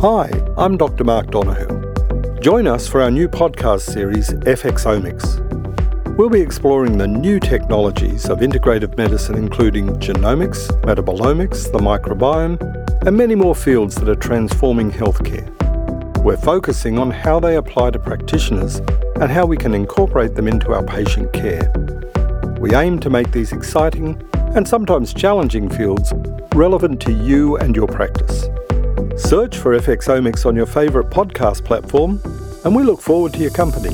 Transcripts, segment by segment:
Hi, I'm Dr. Mark Donohoe. Join us for our new podcast series, FXomics. We'll be exploring the new technologies of integrative medicine, including genomics, metabolomics, the microbiome, and many more fields that are transforming healthcare. We're focusing on how they apply to practitioners and how we can incorporate them into our patient care. We aim to make these exciting and sometimes challenging fields relevant to you and your practice. Search for FXomics on your favourite podcast platform, and we look forward to your company.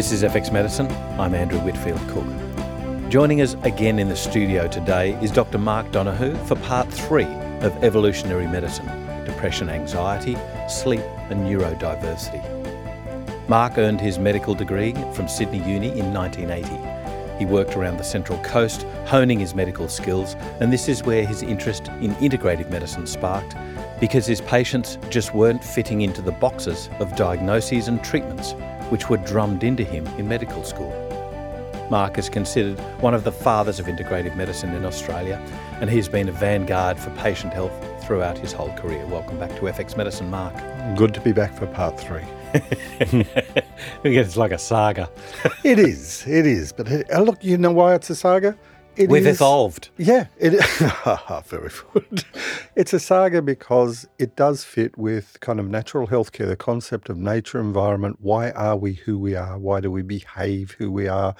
This is FX Medicine. I'm Andrew Whitfield Cook. Joining us again in the studio today is Dr. Mark Donohoe for part three of Evolutionary Medicine Depression, Anxiety, Sleep, and Neurodiversity. Mark earned his medical degree from Sydney Uni in 1980. He worked around the Central Coast, honing his medical skills, and this is where his interest in integrative medicine sparked because his patients just weren't fitting into the boxes of diagnoses and treatments which were drummed into him in medical school. Mark is considered one of the fathers of integrative medicine in Australia, and he's been a vanguard for patient health throughout his whole career. Welcome back to FX Medicine, Mark. Good to be back for part three. it's like a saga. it is, it is. But uh, look, you know why it's a saga? It We've is, evolved. Yeah, it, very good. It's a saga because it does fit with kind of natural healthcare, the concept of nature, environment. Why are we who we are? Why do we behave who we are?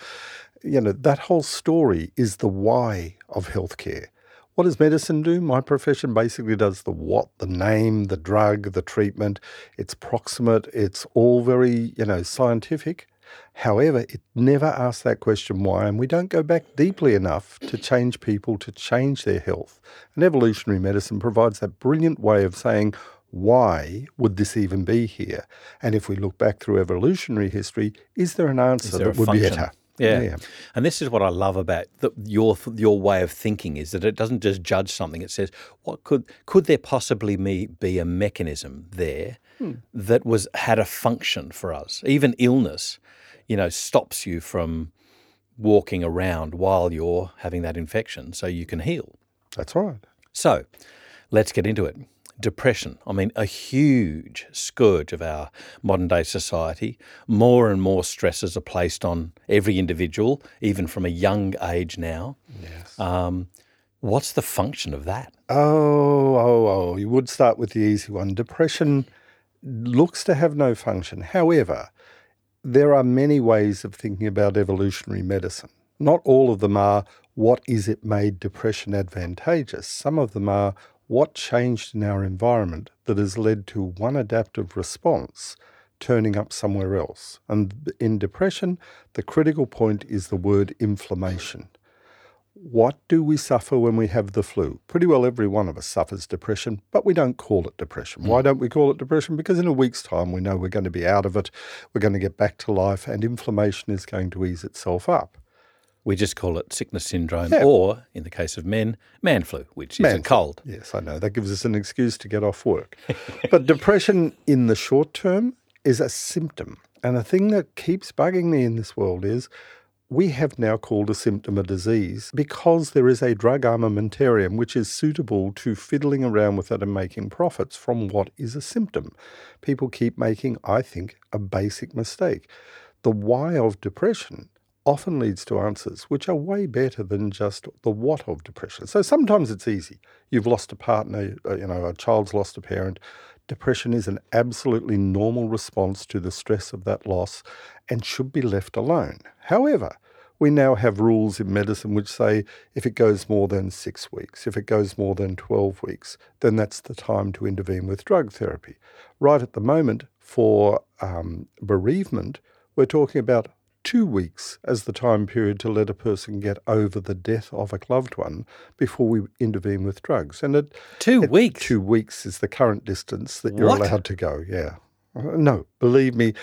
You know, that whole story is the why of healthcare. What does medicine do? My profession basically does the what, the name, the drug, the treatment. It's proximate. It's all very, you know, scientific. However, it never asks that question why, and we don't go back deeply enough to change people to change their health. And evolutionary medicine provides that brilliant way of saying, why would this even be here? And if we look back through evolutionary history, is there an answer there that would function? be better? Yeah. yeah. and this is what I love about the, your your way of thinking is that it doesn't just judge something. It says, what could could there possibly be a mechanism there hmm. that was had a function for us? Even illness you know, stops you from walking around while you're having that infection so you can heal. That's right. So let's get into it. Depression, I mean, a huge scourge of our modern day society. More and more stresses are placed on every individual, even from a young age now. Yes. Um, what's the function of that? Oh, oh, oh. You would start with the easy one. Depression looks to have no function. However, there are many ways of thinking about evolutionary medicine. Not all of them are what is it made depression advantageous. Some of them are what changed in our environment that has led to one adaptive response turning up somewhere else. And in depression, the critical point is the word inflammation. What do we suffer when we have the flu? Pretty well every one of us suffers depression, but we don't call it depression. Mm. Why don't we call it depression? Because in a week's time we know we're going to be out of it, we're going to get back to life, and inflammation is going to ease itself up. We just call it sickness syndrome, yeah. or in the case of men, man flu, which man is a cold. Yes, I know. That gives us an excuse to get off work. but depression in the short term is a symptom. And the thing that keeps bugging me in this world is we have now called a symptom a disease because there is a drug armamentarium which is suitable to fiddling around with it and making profits from what is a symptom. People keep making, I think, a basic mistake. The why of depression often leads to answers which are way better than just the what of depression. So sometimes it's easy. You've lost a partner, uh, you know, a child's lost a parent. Depression is an absolutely normal response to the stress of that loss and should be left alone. However, we now have rules in medicine which say if it goes more than six weeks, if it goes more than 12 weeks, then that's the time to intervene with drug therapy. Right at the moment, for um, bereavement, we're talking about two weeks as the time period to let a person get over the death of a loved one before we intervene with drugs. And it, two it, weeks? Two weeks is the current distance that you're what? allowed to go, yeah. Uh, no, believe me,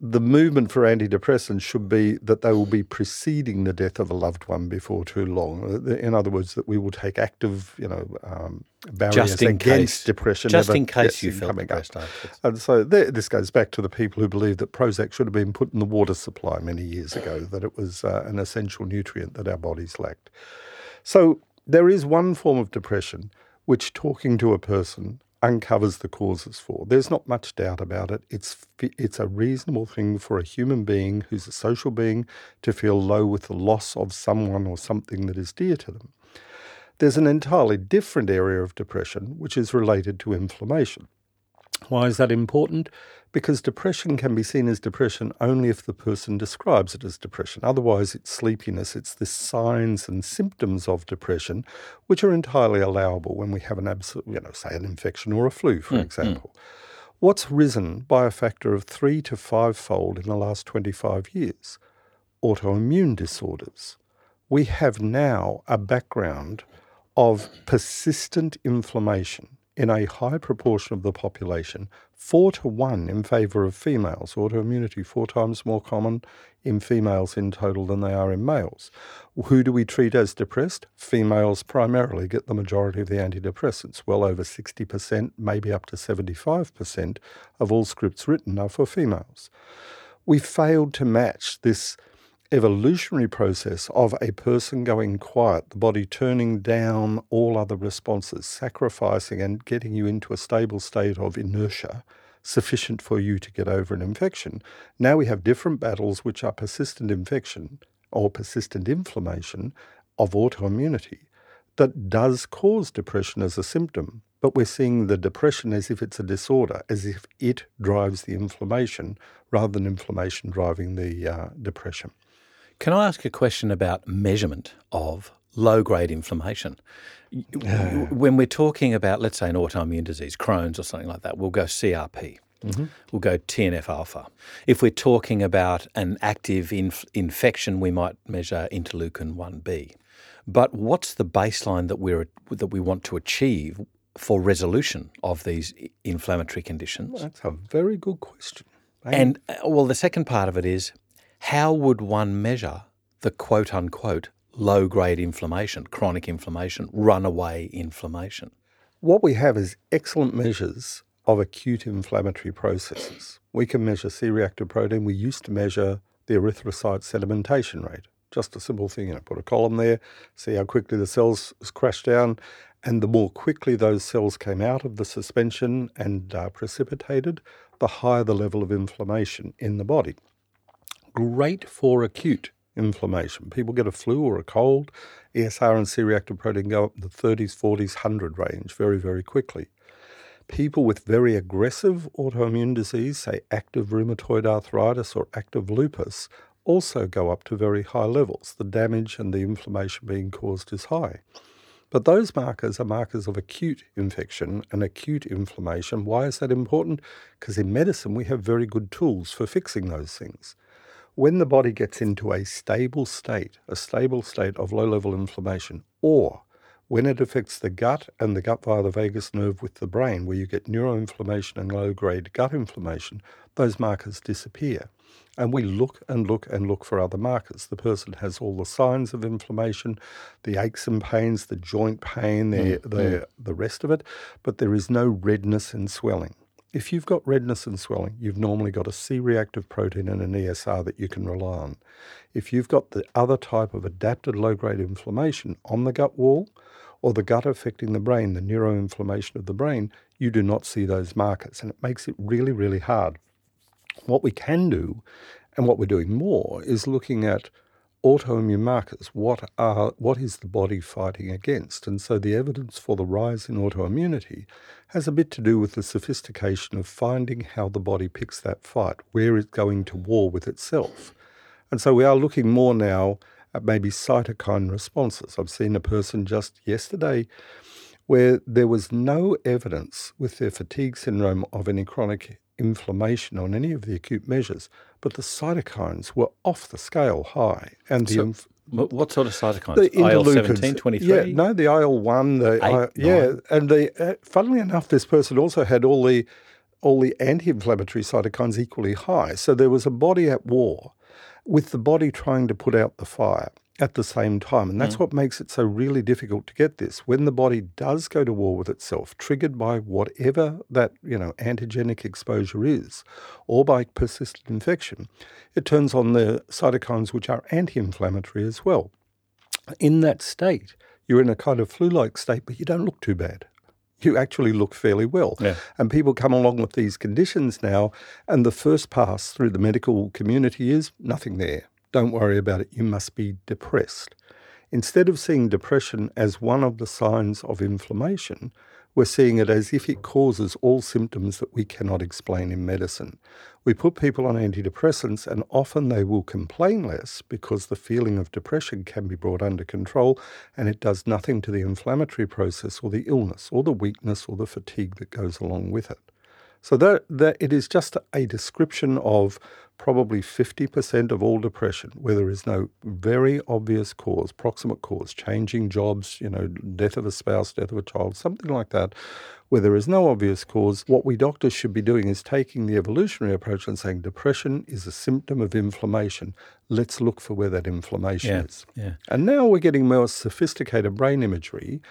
the movement for antidepressants should be that they will be preceding the death of a loved one before too long. In other words, that we will take active, you know, um, barriers against case. depression. Just in case you feel depressed. And so this goes back to the people who believe that Prozac should have been put in the water supply many years ago, that it was uh, an essential nutrient that our bodies lacked. So there is one form of depression which talking to a person uncovers the causes for. There's not much doubt about it. It's it's a reasonable thing for a human being who's a social being to feel low with the loss of someone or something that is dear to them. There's an entirely different area of depression which is related to inflammation. Why is that important? because depression can be seen as depression only if the person describes it as depression. Otherwise, it's sleepiness, it's the signs and symptoms of depression, which are entirely allowable when we have an absolute, you know, say an infection or a flu, for mm, example. Mm. What's risen by a factor of three to five fold in the last 25 years? Autoimmune disorders. We have now a background of persistent inflammation in a high proportion of the population, four to one in favour of females. Autoimmunity four times more common in females in total than they are in males. Who do we treat as depressed? Females primarily get the majority of the antidepressants. Well over 60%, maybe up to 75% of all scripts written are for females. We failed to match this evolutionary process of a person going quiet, the body turning down all other responses, sacrificing and getting you into a stable state of inertia sufficient for you to get over an infection. Now we have different battles which are persistent infection or persistent inflammation of autoimmunity that does cause depression as a symptom, but we're seeing the depression as if it's a disorder, as if it drives the inflammation rather than inflammation driving the uh, depression. Can I ask a question about measurement of low grade inflammation? when we're talking about, let's say, an autoimmune disease, Crohn's or something like that, we'll go CRP. Mm-hmm. We'll go TNF alpha. If we're talking about an active inf- infection, we might measure interleukin 1b. But what's the baseline that we're that we want to achieve for resolution of these inflammatory conditions? Well, that's a very good question. And uh, well, the second part of it is how would one measure the quote unquote low grade inflammation, chronic inflammation, runaway inflammation? What we have is excellent measures of acute inflammatory processes. We can measure C reactive protein. We used to measure the erythrocyte sedimentation rate. Just a simple thing, you know, put a column there, see how quickly the cells crash down, and the more quickly those cells came out of the suspension and uh, precipitated, the higher the level of inflammation in the body great for acute inflammation. People get a flu or a cold, ESR and C reactive protein go up in the 30s, 40s, 100 range very, very quickly. People with very aggressive autoimmune disease, say active rheumatoid arthritis or active lupus, also go up to very high levels. The damage and the inflammation being caused is high. But those markers are markers of acute infection and acute inflammation. Why is that important? Because in medicine, we have very good tools for fixing those things when the body gets into a stable state, a stable state of low level inflammation, or when it affects the gut and the gut via the vagus nerve with the brain, where you get neuroinflammation and low grade gut inflammation, those markers disappear. And we look and look and look for other markers. The person has all the signs of inflammation, the aches and pains, the joint pain, the, mm, the, mm. the rest of it, but there is no redness and swelling. If you've got redness and swelling, you've normally got a C reactive protein and an ESR that you can rely on. If you've got the other type of adapted low grade inflammation on the gut wall or the gut affecting the brain, the neuroinflammation of the brain, you do not see those markers. And it makes it really, really hard. What we can do, and what we're doing more, is looking at autoimmune markers. What are what is the body fighting against? And so the evidence for the rise in autoimmunity has a bit to do with the sophistication of finding how the body picks that fight, where it's going to war with itself. And so we are looking more now at maybe cytokine responses. I've seen a person just yesterday where there was no evidence with their fatigue syndrome of any chronic inflammation on any of the acute measures, but the cytokines were off the scale high. And so, inf- what sort of cytokines? The IL 17, 23? Yeah, no, the IL 1. The, I, yeah, and the, uh, funnily enough, this person also had all the all the anti inflammatory cytokines equally high. So there was a body at war with the body trying to put out the fire at the same time. And that's mm. what makes it so really difficult to get this. When the body does go to war with itself, triggered by whatever that, you know, antigenic exposure is, or by persistent infection, it turns on the cytokines which are anti-inflammatory as well. In that state, you're in a kind of flu-like state, but you don't look too bad you actually look fairly well. Yeah. And people come along with these conditions now, and the first pass through the medical community is nothing there. Don't worry about it. You must be depressed. Instead of seeing depression as one of the signs of inflammation, we're seeing it as if it causes all symptoms that we cannot explain in medicine. We put people on antidepressants, and often they will complain less because the feeling of depression can be brought under control and it does nothing to the inflammatory process or the illness or the weakness or the fatigue that goes along with it. So that, that it is just a description of probably 50% of all depression, where there is no very obvious cause, proximate cause, changing jobs, you know, death of a spouse, death of a child, something like that, where there is no obvious cause, what we doctors should be doing is taking the evolutionary approach and saying depression is a symptom of inflammation. Let's look for where that inflammation yeah, is. Yeah. And now we're getting more sophisticated brain imagery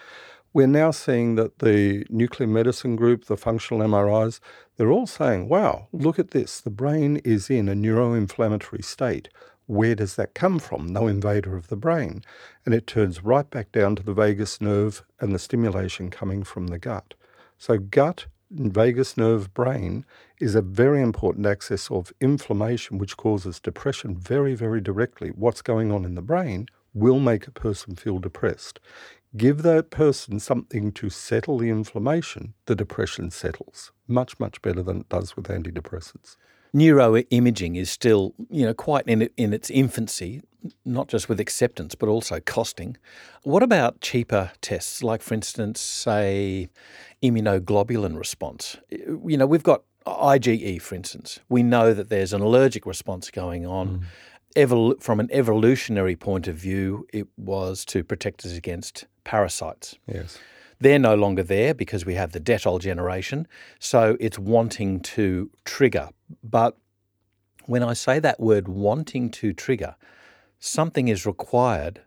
we're now seeing that the nuclear medicine group, the functional MRIs, they're all saying, wow, look at this. The brain is in a neuroinflammatory state. Where does that come from? No invader of the brain. And it turns right back down to the vagus nerve and the stimulation coming from the gut. So, gut, vagus nerve, brain is a very important axis of inflammation, which causes depression very, very directly. What's going on in the brain will make a person feel depressed. Give that person something to settle the inflammation, the depression settles much, much better than it does with antidepressants. Neuroimaging is still, you know, quite in, in its infancy, not just with acceptance, but also costing. What about cheaper tests, like, for instance, say, immunoglobulin response? You know, we've got IgE, for instance. We know that there's an allergic response going on. Mm evol- from an evolutionary point of view, it was to protect us against parasites. Yes. They're no longer there because we have the Dettol generation. So it's wanting to trigger. But when I say that word wanting to trigger, something is required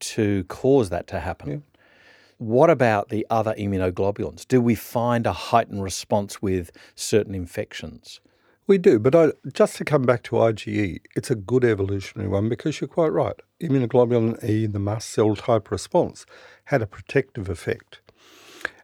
to cause that to happen. Yeah. What about the other immunoglobulins? Do we find a heightened response with certain infections? We do, but I, just to come back to IgE, it's a good evolutionary one because you're quite right. Immunoglobulin E, the mast cell type response, had a protective effect.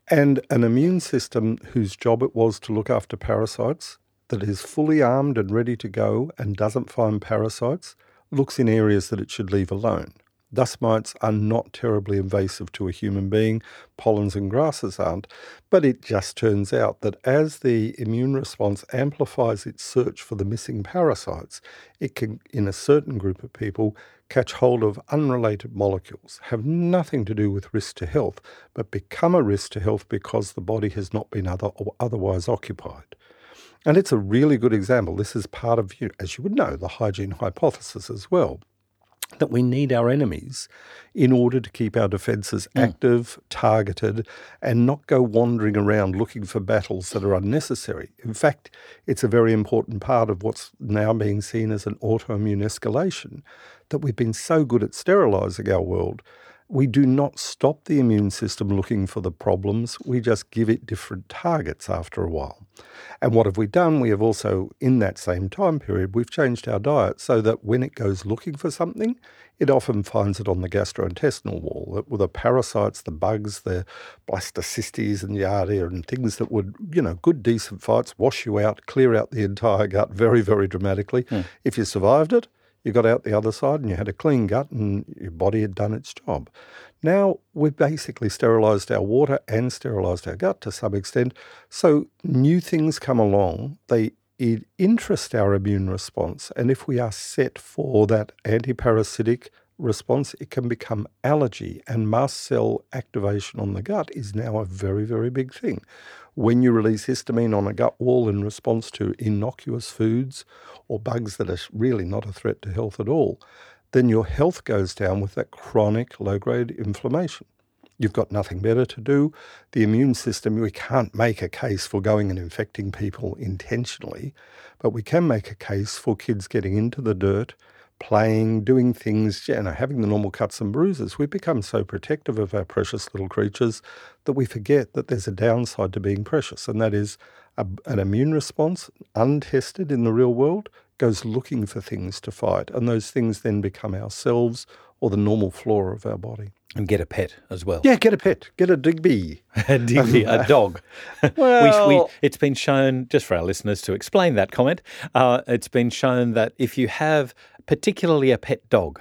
And an immune system whose job it was to look after parasites, that is fully armed and ready to go and doesn't find parasites, looks in areas that it should leave alone. Dust mites are not terribly invasive to a human being, pollens and grasses aren't, but it just turns out that as the immune response amplifies its search for the missing parasites, it can, in a certain group of people, catch hold of unrelated molecules, have nothing to do with risk to health, but become a risk to health because the body has not been other, otherwise occupied. And it's a really good example. This is part of, as you would know, the hygiene hypothesis as well that we need our enemies in order to keep our defences mm. active, targeted, and not go wandering around looking for battles that are unnecessary. In fact, it's a very important part of what's now being seen as an autoimmune escalation that we've been so good at sterilising our world we do not stop the immune system looking for the problems, we just give it different targets after a while. And what have we done? We have also, in that same time period, we've changed our diet so that when it goes looking for something, it often finds it on the gastrointestinal wall. with The parasites, the bugs, the blastocystis and Giardia and things that would, you know, good decent fights, wash you out, clear out the entire gut very, very dramatically. Mm. If you survived it, you got out the other side and you had a clean gut and your body had done its job. Now we've basically sterilised our water and sterilised our gut to some extent. So new things come along, they interest our immune response. And if we are set for that antiparasitic response, it can become allergy. And mast cell activation on the gut is now a very, very big thing when you release histamine on a gut wall in response to innocuous foods or bugs that are really not a threat to health at all, then your health goes down with that chronic low grade inflammation. You've got nothing better to do. The immune system, we can't make a case for going and infecting people intentionally, but we can make a case for kids getting into the dirt, playing, doing things, you know, having the normal cuts and bruises. We become so protective of our precious little creatures that we forget that there's a downside to being precious, and that is a, an immune response, untested in the real world, goes looking for things to fight, and those things then become ourselves or the normal flora of our body. And get a pet as well. Yeah, get a pet. Get a Digby. a Digby, a dog. Well, we, we, it's been shown, just for our listeners to explain that comment, uh, it's been shown that if you have particularly a pet dog,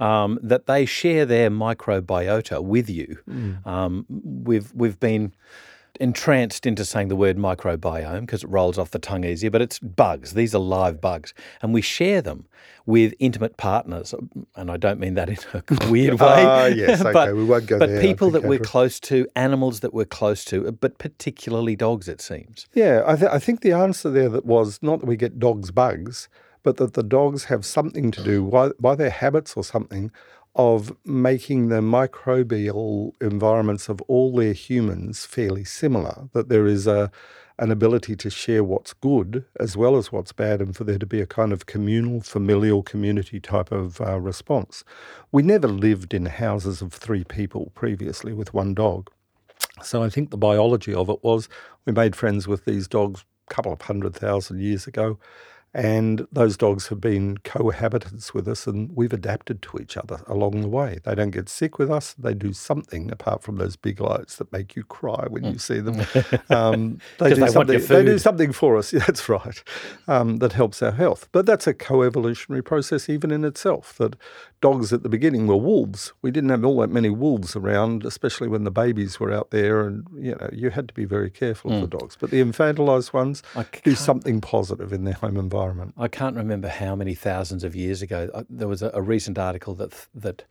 um, that they share their microbiota with you. Mm. Um, we've we've been entranced into saying the word microbiome because it rolls off the tongue easier, but it's bugs. These are live bugs, and we share them with intimate partners. And I don't mean that in a weird way. Ah, yes, okay, but, we won't go but there, people that we're close to, animals that we're close to, but particularly dogs, it seems. Yeah, I, th- I think the answer there that was not that we get dogs bugs, but that the dogs have something to do by, by their habits or something of making the microbial environments of all their humans fairly similar. That there is a an ability to share what's good as well as what's bad, and for there to be a kind of communal, familial, community type of uh, response. We never lived in houses of three people previously with one dog. So I think the biology of it was we made friends with these dogs a couple of hundred thousand years ago, and those dogs have been cohabitants with us, and we've adapted to each other along the way. They don't get sick with us; they do something apart from those big eyes that make you cry when you see them. Um, they do they something. They do something for us. That's right. Um, that helps our health. But that's a co-evolutionary process, even in itself. That dogs at the beginning were wolves. We didn't have all that many wolves around, especially when the babies were out there, and you know you had to be very careful of the dogs. But the infantilized ones do something positive in their home environment. I can't remember how many thousands of years ago. uh, There was a, a recent article that that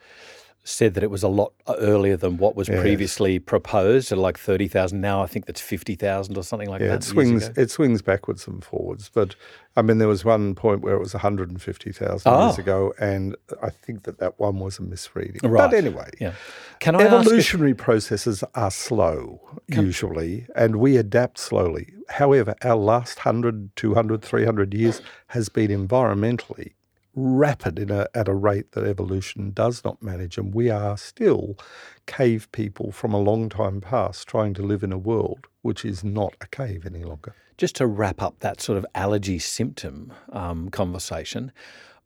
said that it was a lot earlier than what was Yes. previously proposed, at like thirty thousand. Now I think that's fifty thousand or something like Yeah, that. it swings. It swings backwards and forwards. But I mean, there was one point where it was 150,000 years Oh. ago, and I think that that one was a misreading. Right. But anyway, Yeah. Can I ask? if- Evolutionary processes are slow, usually, and we adapt slowly. However, our last 100, 200, 300 years has been environmentally rapid in a, at a rate that evolution does not manage. And we are still cave people from a long time past trying to live in a world which is not a cave any longer. just to wrap up that sort of allergy symptom um, conversation,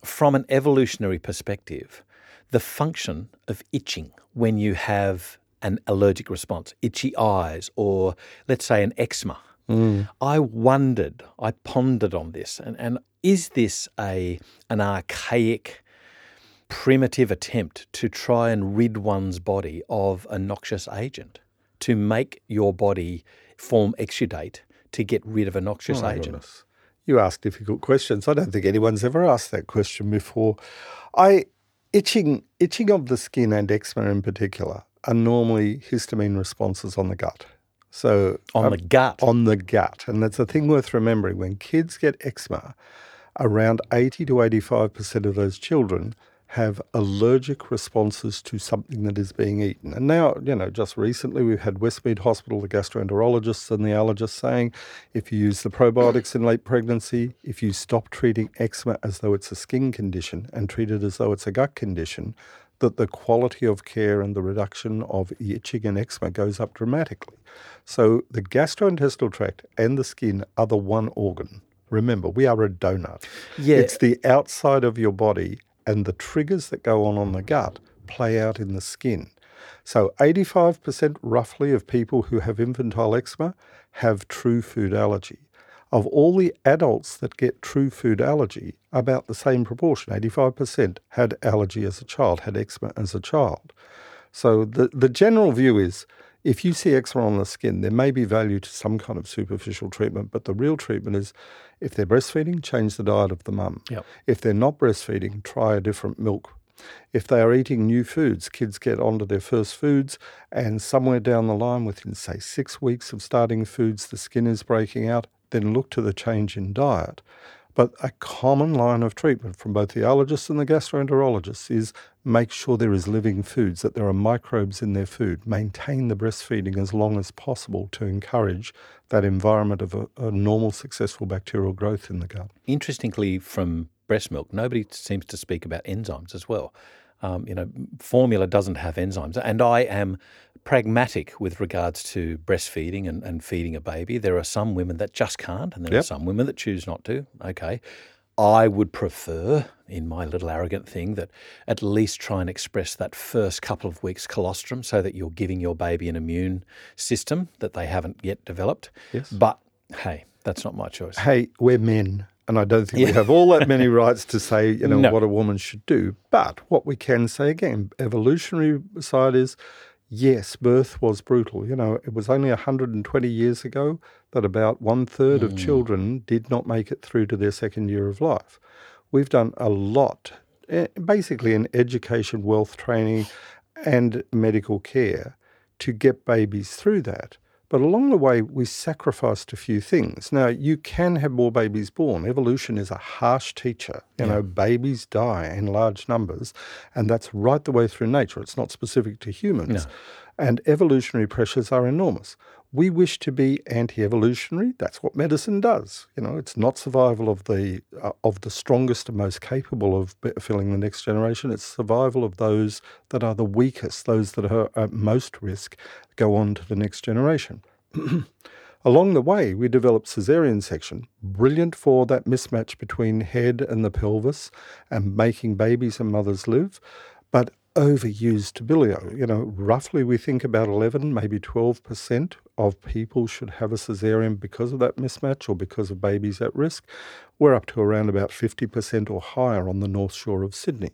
from an evolutionary perspective, the function of itching when you have an allergic response, itchy eyes, or let's say an eczema. Mm. I wondered, I pondered on this, and, and is this a an archaic, primitive attempt to try and rid one's body of a noxious agent, to make your body form exudate to get rid of a noxious oh My agent? goodness. You ask difficult questions. I don't think anyone's ever asked that question before. I itching itching of the skin and eczema in particular are normally histamine responses on the gut. So On um, the gut. on the gut, and that's a thing worth remembering. When kids get eczema, around eighty to eighty-five percent of those children have allergic responses to something that is being eaten. And now, you know, just recently we've had Westmead Hospital, the gastroenterologists and the allergists saying if you use the probiotics in late pregnancy, if you stop treating eczema as though it's a skin condition and treat it as though it's a gut condition, that the quality of care and the reduction of itching and eczema goes up dramatically. So the gastrointestinal tract and the skin are the one organ. Remember, we are a donut. Yeah. It's the outside of your body, and the triggers that go on on the gut play out in the skin. So 85% roughly of people who have infantile eczema have true food allergy. Of all the adults that get true food allergy, about the same proportion, 85%, had allergy as a child, had eczema as a child. So the, the general view is if you see eczema on the skin, there may be value to some kind of superficial treatment, but the real treatment is if they're breastfeeding, change the diet of the mum. Yep. If they're not breastfeeding, try a different milk. If they are eating new foods, kids get onto their first foods, and somewhere down the line, within say six weeks of starting foods, the skin is breaking out, then look to the change in diet. But a common line of treatment from both the allergists and the gastroenterologists is make sure there is living foods, that there are microbes in their food, maintain the breastfeeding as long as possible to encourage that environment of a, a normal, successful bacterial growth in the gut. Interestingly, from breast milk, nobody seems to speak about enzymes as well. Um, you know, formula doesn't have enzymes, and I am pragmatic with regards to breastfeeding and, and feeding a baby. There are some women that just can't, and there yep. are some women that choose not to. Okay. I would prefer, in my little arrogant thing, that at least try and express that first couple of weeks colostrum so that you're giving your baby an immune system that they haven't yet developed. Yes. But hey, that's not my choice. Hey, we're men. And I don't think yeah. we have all that many rights to say, you know, no. what a woman should do. But what we can say again, evolutionary side is yes, birth was brutal. You know, it was only 120 years ago that about one third mm. of children did not make it through to their second year of life. We've done a lot, eh, basically in education, wealth training, and medical care to get babies through that. But along the way, we sacrificed a few things. Now, you can have more babies born. Evolution is a harsh teacher. You yeah. know, babies die in large numbers, and that's right the way through nature. It's not specific to humans. No. And evolutionary pressures are enormous. We wish to be anti-evolutionary. That's what medicine does. You know, it's not survival of the uh, of the strongest and most capable of filling the next generation. It's survival of those that are the weakest, those that are at most risk, go on to the next generation. Along the way, we developed caesarean section, brilliant for that mismatch between head and the pelvis and making babies and mothers live, but overused bilio. You know, roughly we think about 11, maybe 12% of people should have a caesarean because of that mismatch or because of babies at risk. We're up to around about 50% or higher on the North Shore of Sydney.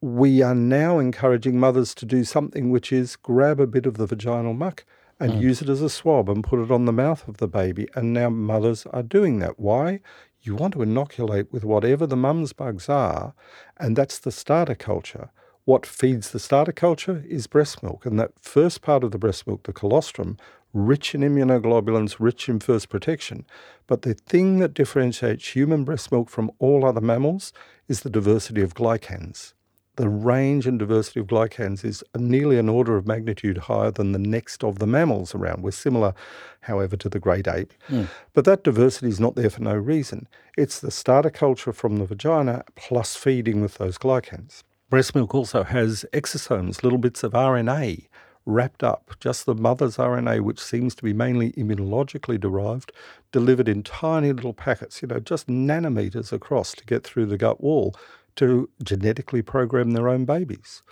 We are now encouraging mothers to do something which is grab a bit of the vaginal muck and mm. use it as a swab and put it on the mouth of the baby. And now mothers are doing that. Why? You want to inoculate with whatever the mum's bugs are, and that's the starter culture what feeds the starter culture is breast milk. And that first part of the breast milk, the colostrum, rich in immunoglobulins, rich in first protection. But the thing that differentiates human breast milk from all other mammals is the diversity of glycans. The range and diversity of glycans is nearly an order of magnitude higher than the next of the mammals around. We're similar, however, to the great ape. Mm. But that diversity is not there for no reason. It's the starter culture from the vagina plus feeding with those glycans. Breast milk also has exosomes, little bits of RNA wrapped up, just the mother's RNA, which seems to be mainly immunologically derived, delivered in tiny little packets, you know, just nanometers across to get through the gut wall to genetically program their own babies.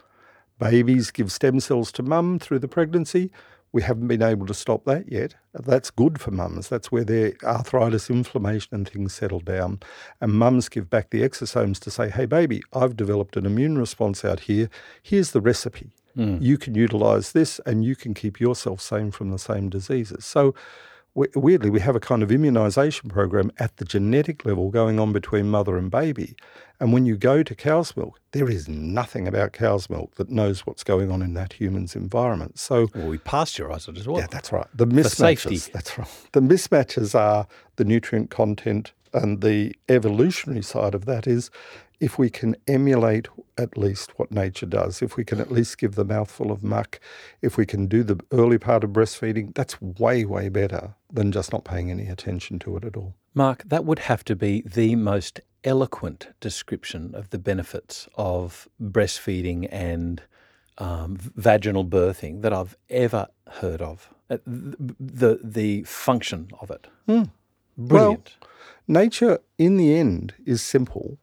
Babies give stem cells to mum through the pregnancy. We haven't been able to stop that yet. That's good for mums. That's where their arthritis, inflammation, and things settle down. And mums give back the exosomes to say, hey, baby, I've developed an immune response out here. Here's the recipe. Mm. You can utilize this and you can keep yourself sane from the same diseases. So, weirdly, we have a kind of immunization program at the genetic level going on between mother and baby. And when you go to cow's milk, there is nothing about cow's milk that knows what's going on in that human's environment. So well, we pasteurize it as well. Yeah, that's right. The mismatches. That's right. The mismatches are the nutrient content, and the evolutionary side of that is if we can emulate at least what nature does, if we can at least give the mouthful of muck, if we can do the early part of breastfeeding, that's way, way better than just not paying any attention to it at all. Mark, that would have to be the most eloquent description of the benefits of breastfeeding and um, vaginal birthing that I've ever heard of. Uh, the, the function of it. Mm. Brilliant. Well, nature, in the end, is simple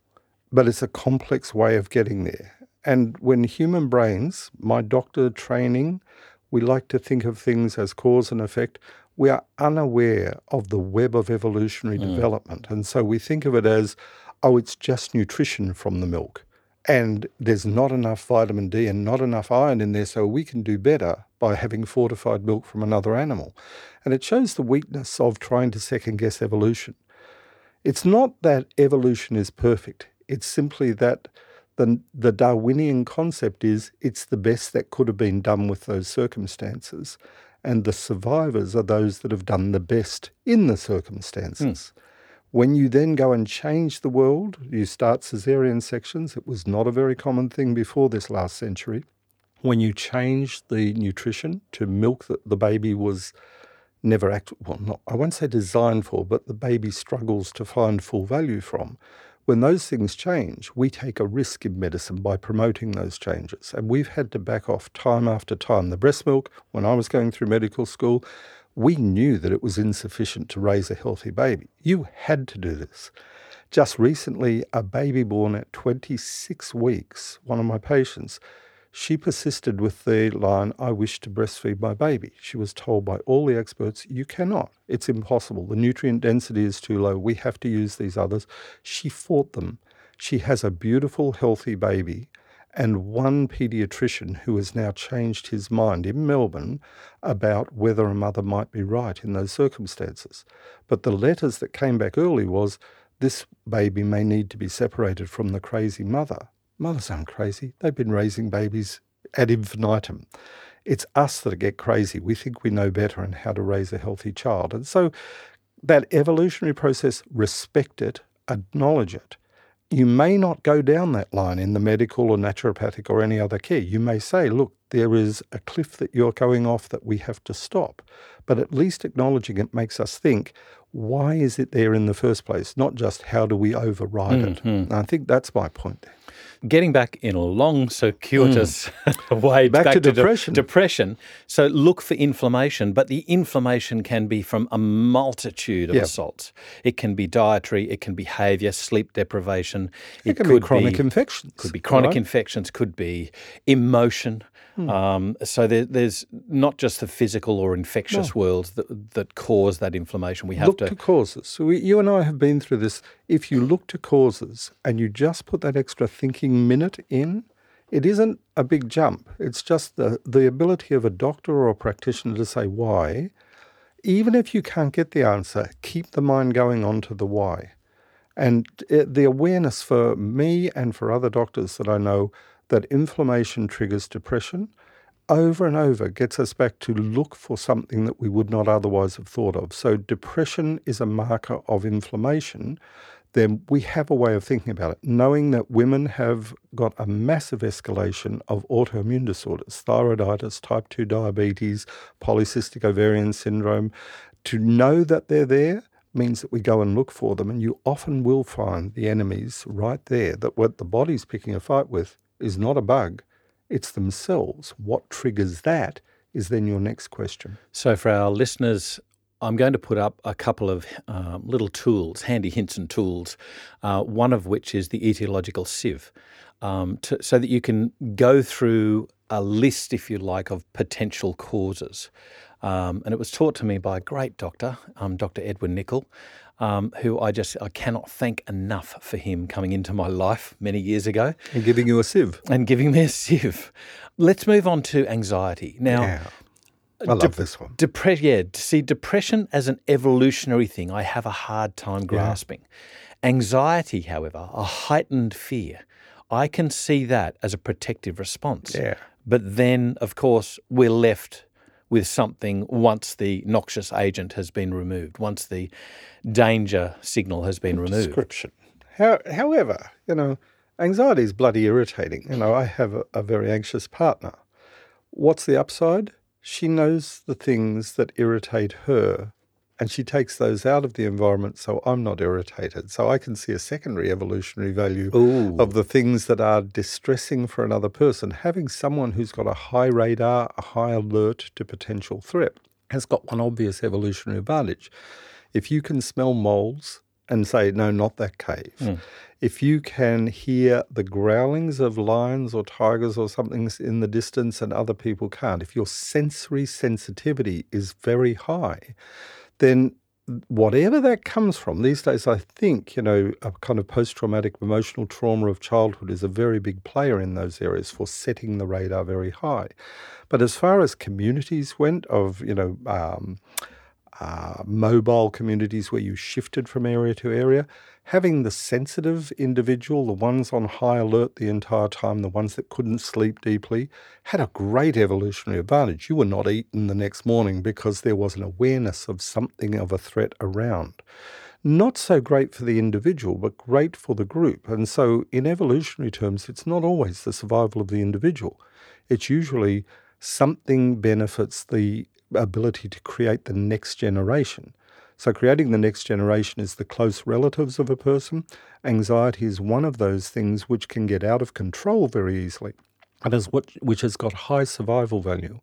but it's a complex way of getting there. And when human brains, my doctor training, we like to think of things as cause and effect. We are unaware of the web of evolutionary mm. development. And so we think of it as, oh, it's just nutrition from the milk. And there's not enough vitamin D and not enough iron in there, so we can do better by having fortified milk from another animal. And it shows the weakness of trying to second guess evolution. It's not that evolution is perfect. It's simply that the, the Darwinian concept is it's the best that could have been done with those circumstances. And the survivors are those that have done the best in the circumstances. Mm. When you then go and change the world, you start cesarean sections. It was not a very common thing before this last century. When you change the nutrition to milk that the baby was never act well not I won't say designed for, but the baby struggles to find full value from. When those things change, we take a risk in medicine by promoting those changes. And we've had to back off time after time. The breast milk, when I was going through medical school, we knew that it was insufficient to raise a healthy baby. You had to do this. Just recently, a baby born at 26 weeks, one of my patients, she persisted with the line, I wish to breastfeed my baby. She was told by all the experts, you cannot. It's impossible. The nutrient density is too low. We have to use these others. She fought them. She has a beautiful, healthy baby. And one paediatrician who has now changed his mind in Melbourne about whether a mother might be right in those circumstances. But the letters that came back early was this baby may need to be separated from the crazy mother. Mothers aren't crazy. They've been raising babies ad infinitum. It's us that get crazy. We think we know better and how to raise a healthy child. And so that evolutionary process, respect it, acknowledge it. You may not go down that line in the medical or naturopathic or any other care. You may say, look, there is a cliff that you're going off that we have to stop. But at least acknowledging it makes us think, why is it there in the first place? Not just how do we override mm-hmm. it. And I think that's my point there getting back in a long, circuitous mm. way back, back to, to, depression. De- depression. So look for inflammation, but the inflammation can be from a multitude of assaults. It can be dietary, it can be behaviour, sleep deprivation. It, it can could be chronic be, infections. Could be chronic right? infections. Could be emotion. Hmm. Um, so there, there's not just the physical or infectious no. worlds that, that cause that inflammation. We have look to, to causes. So we, you and I have been through this. If you look to causes and you just put that extra thinking minute in, it isn't a big jump. It's just the, the ability of a doctor or a practitioner to say why. Even if you can't get the answer, keep the mind going on to the why. And it, the awareness for me and for other doctors that I know that inflammation triggers depression over and over gets us back to look for something that we would not otherwise have thought of. So, depression is a marker of inflammation. Then we have a way of thinking about it, knowing that women have got a massive escalation of autoimmune disorders, thyroiditis, type 2 diabetes, polycystic ovarian syndrome. To know that they're there means that we go and look for them, and you often will find the enemies right there that what the body's picking a fight with is not a bug, it's themselves. What triggers that is then your next question. So, for our listeners, I'm going to put up a couple of um, little tools, handy hints and tools, uh, one of which is the etiological sieve, um, to, so that you can go through a list, if you like, of potential causes. Um, and it was taught to me by a great doctor, um, Dr. Edwin Nichol um, who I just I cannot thank enough for him coming into my life many years ago and giving you a sieve and giving me a sieve. Let's move on to anxiety now. Yeah. I love this one. Depression, yeah. See, depression as an evolutionary thing, I have a hard time grasping. Yeah. Anxiety, however, a heightened fear, I can see that as a protective response. Yeah. But then, of course, we're left with something once the noxious agent has been removed, once the danger signal has been removed. Description. How, however, you know, anxiety is bloody irritating. You know, I have a, a very anxious partner. What's the upside? She knows the things that irritate her and she takes those out of the environment so I'm not irritated. So I can see a secondary evolutionary value Ooh. of the things that are distressing for another person. Having someone who's got a high radar, a high alert to potential threat has got one obvious evolutionary advantage. If you can smell moles and say, no, not that cave. Mm. If you can hear the growlings of lions or tigers or something in the distance and other people can't, if your sensory sensitivity is very high, then whatever that comes from, these days I think, you know, a kind of post traumatic emotional trauma of childhood is a very big player in those areas for setting the radar very high. But as far as communities went, of, you know, um, uh, mobile communities where you shifted from area to area, having the sensitive individual, the ones on high alert the entire time, the ones that couldn't sleep deeply, had a great evolutionary advantage. You were not eaten the next morning because there was an awareness of something of a threat around. not so great for the individual, but great for the group. And so, in evolutionary terms, it's not always the survival of the individual, it's usually something benefits the ability to create the next generation. So, creating the next generation is the close relatives of a person. Anxiety is one of those things which can get out of control very easily and is what, which has got high survival value.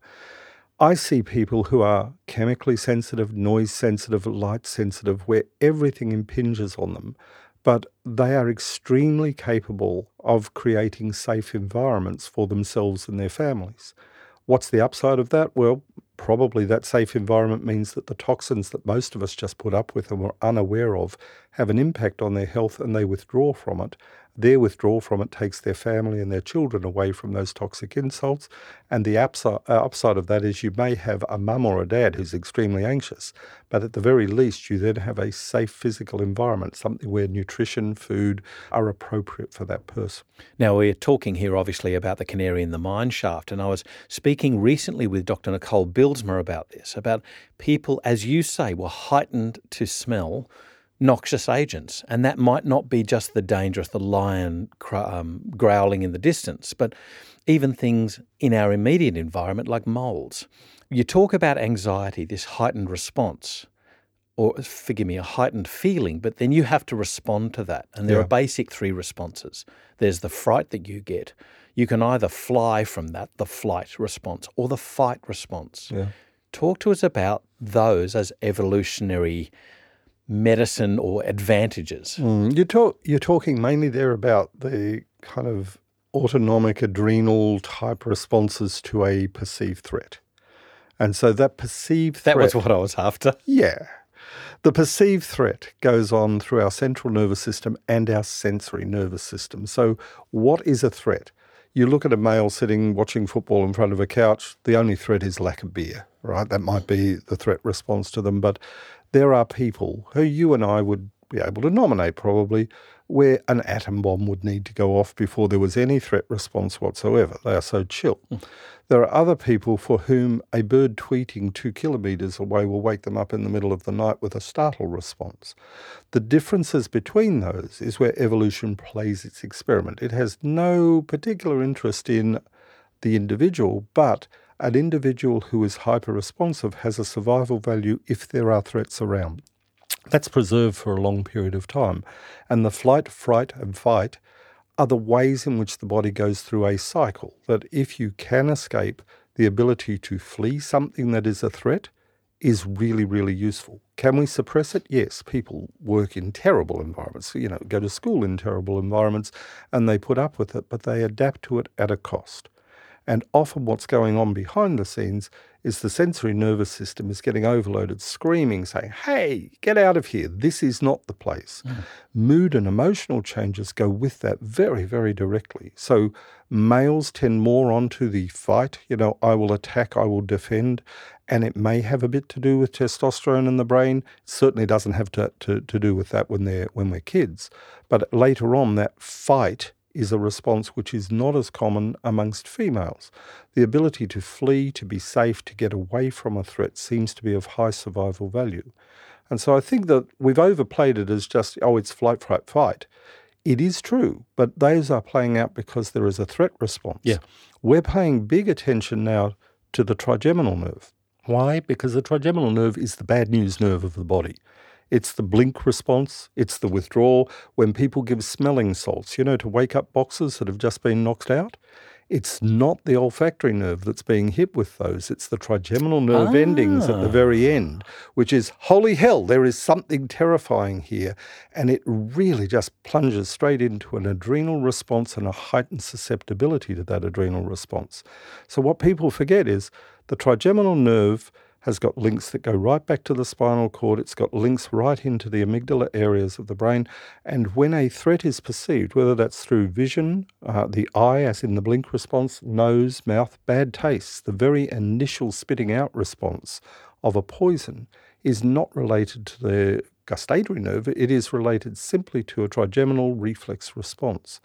I see people who are chemically sensitive, noise sensitive, light sensitive, where everything impinges on them, but they are extremely capable of creating safe environments for themselves and their families. What's the upside of that? Well, probably that safe environment means that the toxins that most of us just put up with and were unaware of have an impact on their health and they withdraw from it. Their withdrawal from it takes their family and their children away from those toxic insults. And the upside, uh, upside of that is you may have a mum or a dad who's extremely anxious, but at the very least, you then have a safe physical environment, something where nutrition, food are appropriate for that person. Now, we're talking here obviously about the canary in the mine shaft. And I was speaking recently with Dr. Nicole Bijlsma about this, about people, as you say, were heightened to smell noxious agents. And that might not be just the dangerous, the lion um, growling in the distance, but even things in our immediate environment like moles. You talk about anxiety, this heightened response, or forgive me, a heightened feeling, but then you have to respond to that. And there yeah. are basic three responses there's the fright that you get. You can either fly from that, the flight response, or the fight response. Yeah. Talk to us about those as evolutionary medicine or advantages. Mm, you talk, you're talking mainly there about the kind of autonomic adrenal type responses to a perceived threat. And so that perceived threat. That was what I was after. Yeah. The perceived threat goes on through our central nervous system and our sensory nervous system. So, what is a threat? You look at a male sitting watching football in front of a couch, the only threat is lack of beer, right? That might be the threat response to them. But there are people who you and I would be able to nominate probably where an atom bomb would need to go off before there was any threat response whatsoever. They are so chill. Mm. There are other people for whom a bird tweeting two kilometres away will wake them up in the middle of the night with a startle response. The differences between those is where evolution plays its experiment. It has no particular interest in the individual, but an individual who is hyper responsive has a survival value if there are threats around. That's preserved for a long period of time. And the flight, fright, and fight are the ways in which the body goes through a cycle. That if you can escape, the ability to flee something that is a threat is really, really useful. Can we suppress it? Yes. People work in terrible environments, you know, go to school in terrible environments and they put up with it, but they adapt to it at a cost. And often, what's going on behind the scenes is the sensory nervous system is getting overloaded, screaming, saying, Hey, get out of here. This is not the place. Mm. Mood and emotional changes go with that very, very directly. So, males tend more onto the fight, you know, I will attack, I will defend. And it may have a bit to do with testosterone in the brain. It certainly doesn't have to, to, to do with that when they're when we're kids. But later on, that fight is a response which is not as common amongst females. The ability to flee, to be safe, to get away from a threat seems to be of high survival value. And so I think that we've overplayed it as just, oh, it's flight, fright, fight. It is true, but those are playing out because there is a threat response. Yeah. We're paying big attention now to the trigeminal nerve. Why? Because the trigeminal nerve is the bad news nerve of the body. It's the blink response, it's the withdrawal. When people give smelling salts, you know, to wake up boxes that have just been knocked out, it's not the olfactory nerve that's being hit with those. It's the trigeminal nerve ah. endings at the very end, which is holy hell, there is something terrifying here. And it really just plunges straight into an adrenal response and a heightened susceptibility to that adrenal response. So, what people forget is the trigeminal nerve has got links that go right back to the spinal cord. It's got links right into the amygdala areas of the brain. And when a threat is perceived, whether that's through vision, uh, the eye, as in the blink response, nose, mouth, bad taste, the very initial spitting out response of a poison is not related to the gustatory nerve. It is related simply to a trigeminal reflex response.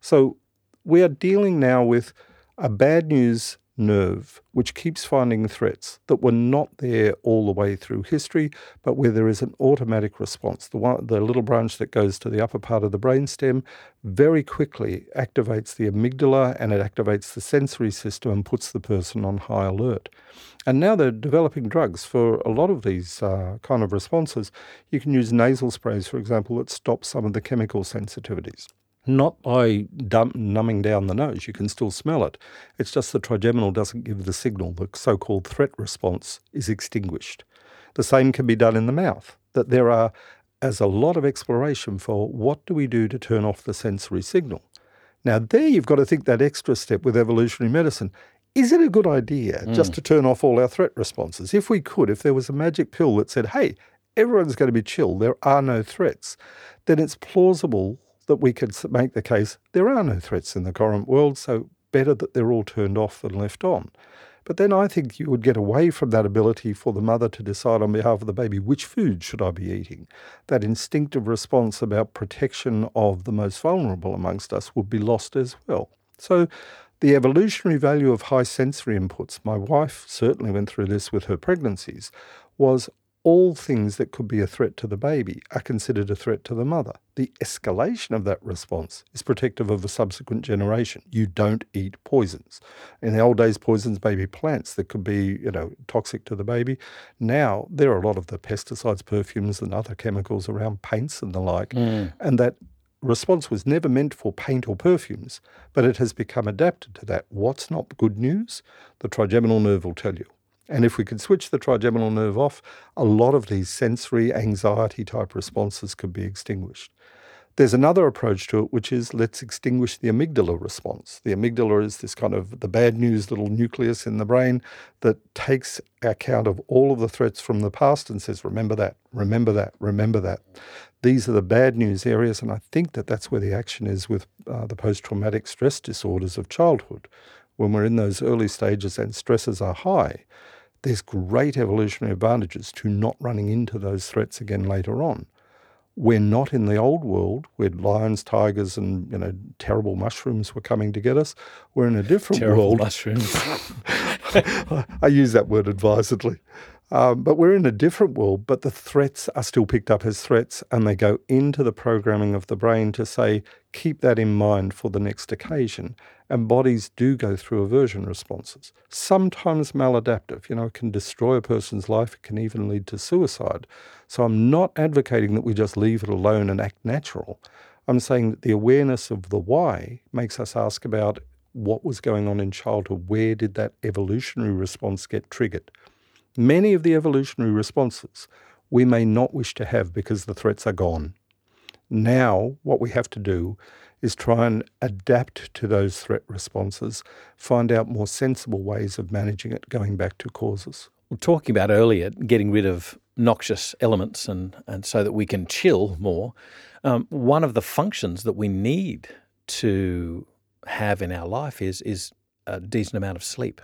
So we are dealing now with a bad news nerve, which keeps finding threats that were not there all the way through history, but where there is an automatic response. The, one, the little branch that goes to the upper part of the brainstem very quickly activates the amygdala and it activates the sensory system and puts the person on high alert. And now they're developing drugs for a lot of these uh, kind of responses. You can use nasal sprays, for example, that stop some of the chemical sensitivities not by dump, numbing down the nose. You can still smell it. It's just the trigeminal doesn't give the signal. The so called threat response is extinguished. The same can be done in the mouth, that there are as a lot of exploration for what do we do to turn off the sensory signal. Now, there you've got to think that extra step with evolutionary medicine. Is it a good idea mm. just to turn off all our threat responses? If we could, if there was a magic pill that said, hey, everyone's going to be chill, there are no threats, then it's plausible that we could make the case there are no threats in the current world, so better that they're all turned off than left on. But then I think you would get away from that ability for the mother to decide on behalf of the baby which food should I be eating. That instinctive response about protection of the most vulnerable amongst us would be lost as well. So the evolutionary value of high sensory inputs, my wife certainly went through this with her pregnancies, was all things that could be a threat to the baby are considered a threat to the mother. The escalation of that response is protective of a subsequent generation. You don't eat poisons. In the old days, poisons may be plants that could be, you know, toxic to the baby. Now there are a lot of the pesticides, perfumes, and other chemicals around paints and the like, mm. and that response was never meant for paint or perfumes, but it has become adapted to that. What's not good news? The trigeminal nerve will tell you. And if we could switch the trigeminal nerve off, a lot of these sensory anxiety type responses could be extinguished. There's another approach to it, which is let's extinguish the amygdala response. The amygdala is this kind of the bad news little nucleus in the brain that takes account of all of the threats from the past and says, remember that, remember that, remember that. These are the bad news areas, and I think that that's where the action is with uh, the post traumatic stress disorders of childhood. When we're in those early stages and stresses are high, there's great evolutionary advantages to not running into those threats again later on. We're not in the old world where lions, tigers, and you know terrible mushrooms were coming to get us. We're in a different terrible world. mushrooms. I use that word advisedly. Um, but we're in a different world, but the threats are still picked up as threats and they go into the programming of the brain to say, keep that in mind for the next occasion. And bodies do go through aversion responses, sometimes maladaptive. You know, it can destroy a person's life, it can even lead to suicide. So I'm not advocating that we just leave it alone and act natural. I'm saying that the awareness of the why makes us ask about what was going on in childhood, where did that evolutionary response get triggered? Many of the evolutionary responses we may not wish to have because the threats are gone. Now, what we have to do is try and adapt to those threat responses, find out more sensible ways of managing it, going back to causes. We're talking about earlier getting rid of noxious elements and, and so that we can chill more. Um, one of the functions that we need to have in our life is, is a decent amount of sleep.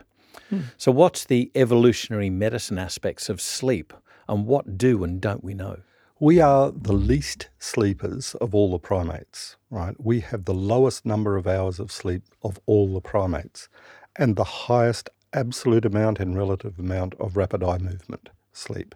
Hmm. So, what's the evolutionary medicine aspects of sleep, and what do and don't we know? We are the least sleepers of all the primates, right? We have the lowest number of hours of sleep of all the primates and the highest absolute amount and relative amount of rapid eye movement sleep.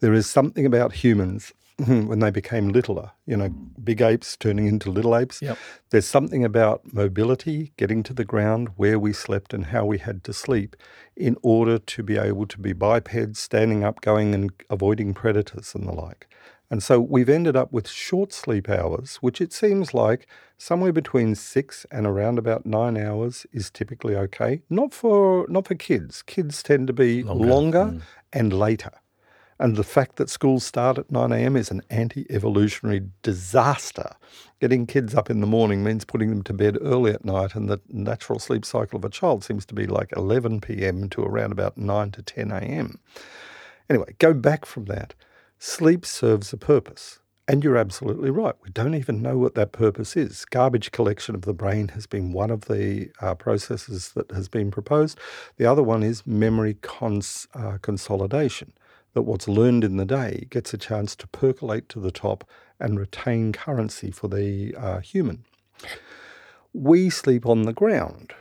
There is something about humans when they became littler, you know, big apes turning into little apes. Yep. There's something about mobility, getting to the ground, where we slept and how we had to sleep in order to be able to be bipeds, standing up, going and avoiding predators and the like. And so we've ended up with short sleep hours, which it seems like somewhere between six and around about nine hours is typically okay. Not for not for kids. Kids tend to be longer, longer mm. and later. And the fact that schools start at 9 a.m. is an anti evolutionary disaster. Getting kids up in the morning means putting them to bed early at night, and the natural sleep cycle of a child seems to be like 11 p.m. to around about 9 to 10 a.m. Anyway, go back from that. Sleep serves a purpose. And you're absolutely right. We don't even know what that purpose is. Garbage collection of the brain has been one of the uh, processes that has been proposed. The other one is memory cons- uh, consolidation that what's learned in the day gets a chance to percolate to the top and retain currency for the uh, human. We sleep on the ground.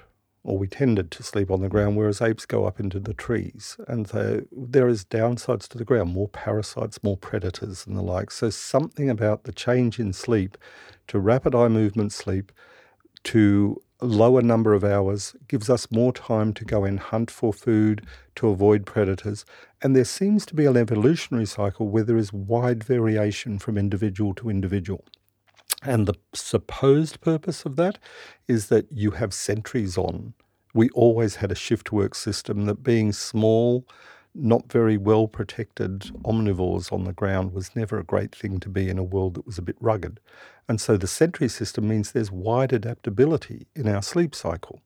or we tended to sleep on the ground, whereas apes go up into the trees. And so there is downsides to the ground, more parasites, more predators, and the like. So something about the change in sleep to rapid eye movement sleep to lower number of hours gives us more time to go and hunt for food, to avoid predators. And there seems to be an evolutionary cycle where there is wide variation from individual to individual. And the supposed purpose of that is that you have sentries on. We always had a shift work system that being small, not very well protected omnivores on the ground was never a great thing to be in a world that was a bit rugged. And so the sentry system means there's wide adaptability in our sleep cycle.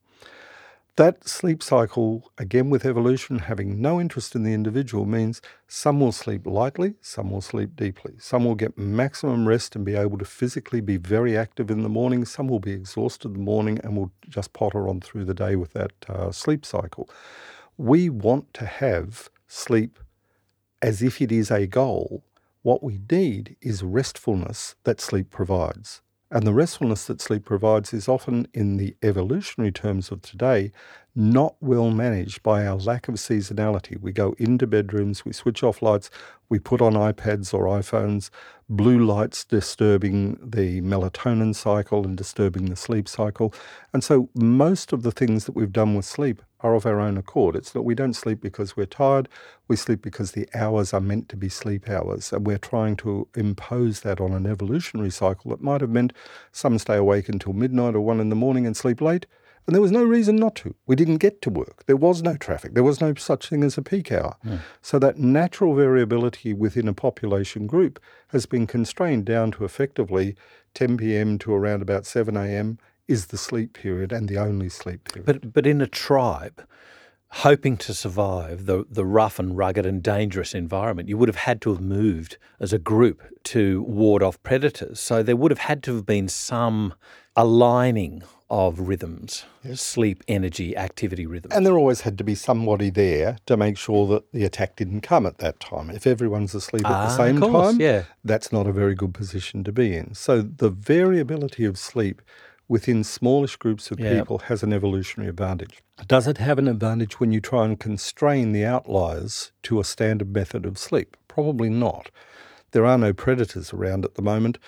That sleep cycle, again with evolution, having no interest in the individual, means some will sleep lightly, some will sleep deeply. Some will get maximum rest and be able to physically be very active in the morning. Some will be exhausted in the morning and will just potter on through the day with that uh, sleep cycle. We want to have sleep as if it is a goal. What we need is restfulness that sleep provides. And the restfulness that sleep provides is often, in the evolutionary terms of today, not well managed by our lack of seasonality. We go into bedrooms, we switch off lights, we put on iPads or iPhones, blue lights disturbing the melatonin cycle and disturbing the sleep cycle. And so, most of the things that we've done with sleep are of our own accord. It's that we don't sleep because we're tired, we sleep because the hours are meant to be sleep hours. And we're trying to impose that on an evolutionary cycle that might have meant some stay awake until midnight or one in the morning and sleep late. And there was no reason not to. We didn't get to work. There was no traffic. There was no such thing as a peak hour. Mm. So that natural variability within a population group has been constrained down to effectively 10 p.m. to around about 7 a.m is the sleep period and the only sleep period. But but in a tribe, hoping to survive the the rough and rugged and dangerous environment, you would have had to have moved as a group to ward off predators. So there would have had to have been some aligning of rhythms, yes. sleep, energy, activity rhythms. And there always had to be somebody there to make sure that the attack didn't come at that time. If everyone's asleep at the ah, same course, time, yeah. that's not a very good position to be in. So the variability of sleep within smallish groups of people has an evolutionary advantage. Does it have an advantage when you try and constrain the outliers to a standard method of sleep? Probably not. There are no predators around at the moment,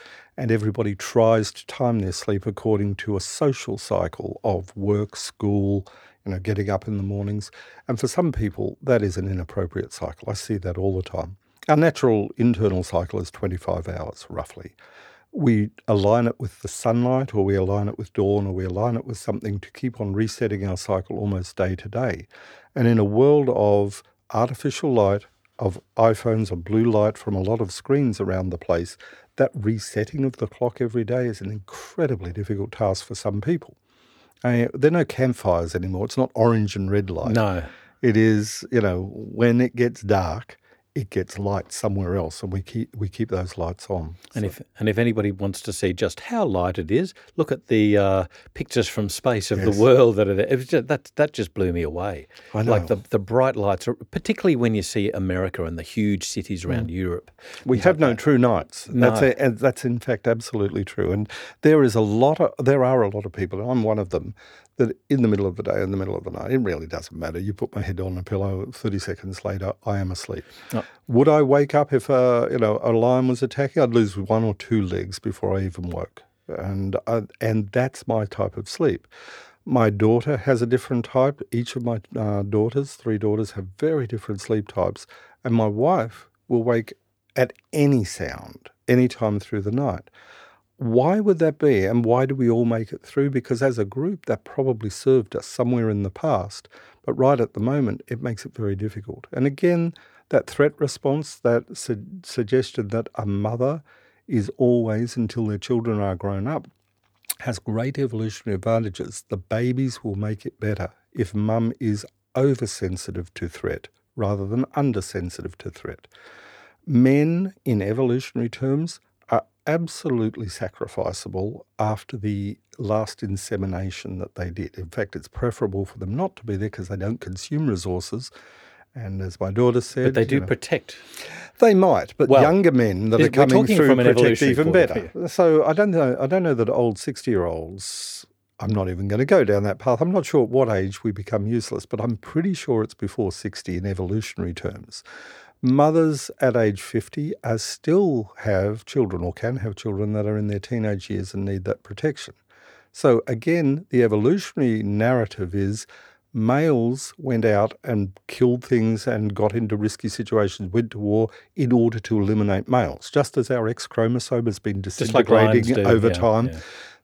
and everybody tries to time their sleep according to a social cycle of work, school, you know, getting up in the mornings. And for some people, that is an inappropriate cycle. I see that all the time. Our natural internal cycle is 25 hours, roughly we align it with the sunlight or we align it with dawn or we align it with something to keep on resetting our cycle almost day to day. And in a world of artificial light, of iPhones or blue light from a lot of screens around the place, that resetting of the clock every day is an incredibly difficult task for some people. I there are no campfires anymore. It's not orange and red light. No. It is, you know, when it gets dark, it gets light somewhere else, and we keep we keep those lights on. And so. if and if anybody wants to see just how light it is, look at the uh, pictures from space of yes. the world that are there. Just, that that just blew me away. I know. Like the the bright lights, are, particularly when you see America and the huge cities around mm. Europe. We have like no that. true nights. No. That's a, and that's in fact absolutely true. And there is a lot of there are a lot of people, and I'm one of them, that in the middle of the day, in the middle of the night, it really doesn't matter. You put my head on a pillow, 30 seconds later, I am asleep. Oh. Would I wake up if a, you know, a lion was attacking? I'd lose one or two legs before I even woke. And, uh, and that's my type of sleep. My daughter has a different type. Each of my uh, daughters, three daughters, have very different sleep types. And my wife will wake at any sound, any time through the night. Why would that be? And why do we all make it through? Because as a group, that probably served us somewhere in the past. But right at the moment, it makes it very difficult. And again, that threat response, that su- that a mother is always, until their children are grown up, has great evolutionary advantages. The babies will make it better if mum is oversensitive to threat rather than undersensitive to threat. Men, in evolutionary terms, absolutely sacrificable after the last insemination that they did. In fact, it's preferable for them not to be there because they don't consume resources. And as my daughter said, but they do you know, protect. They might, but well, younger men that are coming through protect even better. So I don't know. I don't know that old sixty-year-olds I'm not even going to go down that path. I'm not sure at what age we become useless, but I'm pretty sure it's before 60 in evolutionary terms. Mothers at age 50 are still have children or can have children that are in their teenage years and need that protection. So, again, the evolutionary narrative is males went out and killed things and got into risky situations, went to war in order to eliminate males, just as our X chromosome has been disintegrating like over time. Yeah.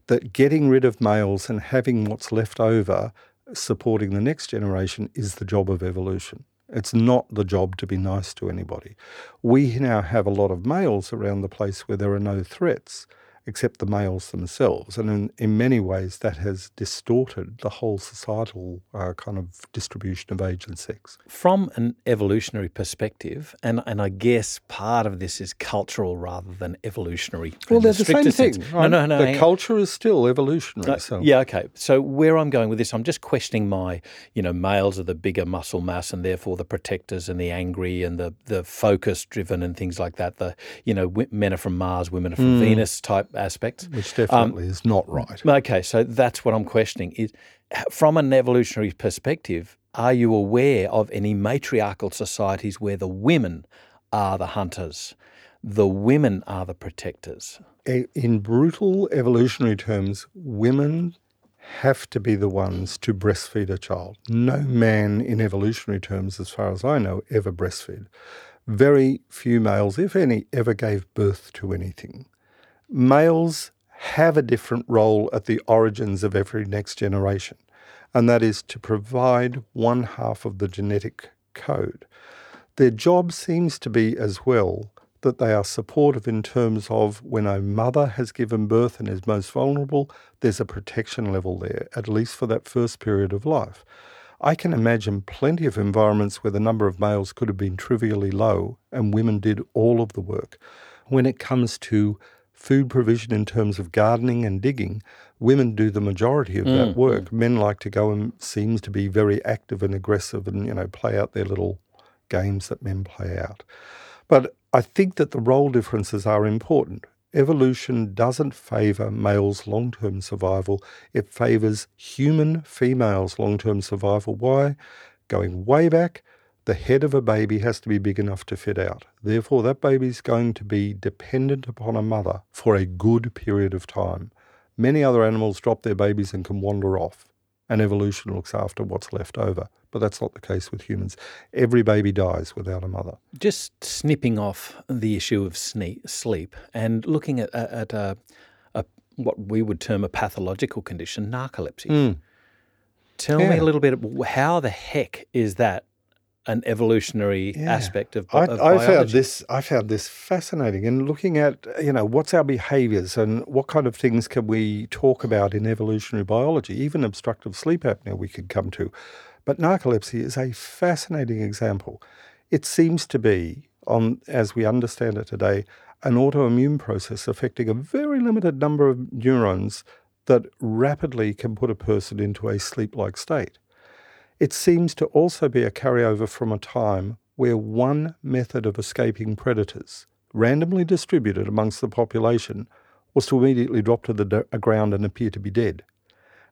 That getting rid of males and having what's left over supporting the next generation is the job of evolution. It's not the job to be nice to anybody. We now have a lot of males around the place where there are no threats except the males themselves. And in, in many ways, that has distorted the whole societal uh, kind of distribution of age and sex. From an evolutionary perspective, and, and I guess part of this is cultural rather than evolutionary. Well, they're the, the same sense. thing. No, no, no. The culture is still evolutionary. Uh, so. Yeah, okay. So where I'm going with this, I'm just questioning my, you know, males are the bigger muscle mass and therefore the protectors and the angry and the, the focus driven and things like that. The, you know, men are from Mars, women are from mm. Venus type aspects. Which definitely um, is not right. Okay, so that's what I'm questioning. Is from an evolutionary perspective, are you aware of any matriarchal societies where the women are the hunters, the women are the protectors? In brutal evolutionary terms, women have to be the ones to breastfeed a child. No man, in evolutionary terms, as far as I know, ever breastfed. Very few males, if any, ever gave birth to anything males have a different role at the origins of every next generation, and that is to provide one half of the genetic code. Their job seems to be as well that they are supportive in terms of when a mother has given birth and is most vulnerable, there's a protection level there, at least for that first period of life. I can imagine plenty of environments where the number of males could have been trivially low and women did all of the work. When it comes to food provision in terms of gardening and digging, women do the majority of mm. that work. Men like to go and seems to be very active and aggressive and you know play out their little games that men play out. But I think that the role differences are important. Evolution doesn't favour males' long term survival, it favours human females' long term survival. Why? Going way back, the head of a baby has to be big enough to fit out. Therefore, that baby is going to be dependent upon a mother for a good period of time. Many other animals drop their babies and can wander off, and evolution looks after what's left over. But that's not the case with humans. Every baby dies without a mother. Just snipping off the issue of sleep and looking at, at a, a, what we would term a pathological condition, narcolepsy. Mm. Tell yeah. me a little bit. How the heck is that an evolutionary yeah. aspect of, I, of I found this I found this fascinating and looking at you know what's our behaviours and what kind of things can we talk about in evolutionary biology even obstructive sleep apnea we could come to. But narcolepsy is a fascinating example. It seems to be on as we understand it today an autoimmune process affecting a very limited number of neurons that rapidly can put a person into a sleep like state it seems to also be a carryover from a time where one method of escaping predators, randomly distributed amongst the population, was to immediately drop to the d- uh, ground and appear to be dead.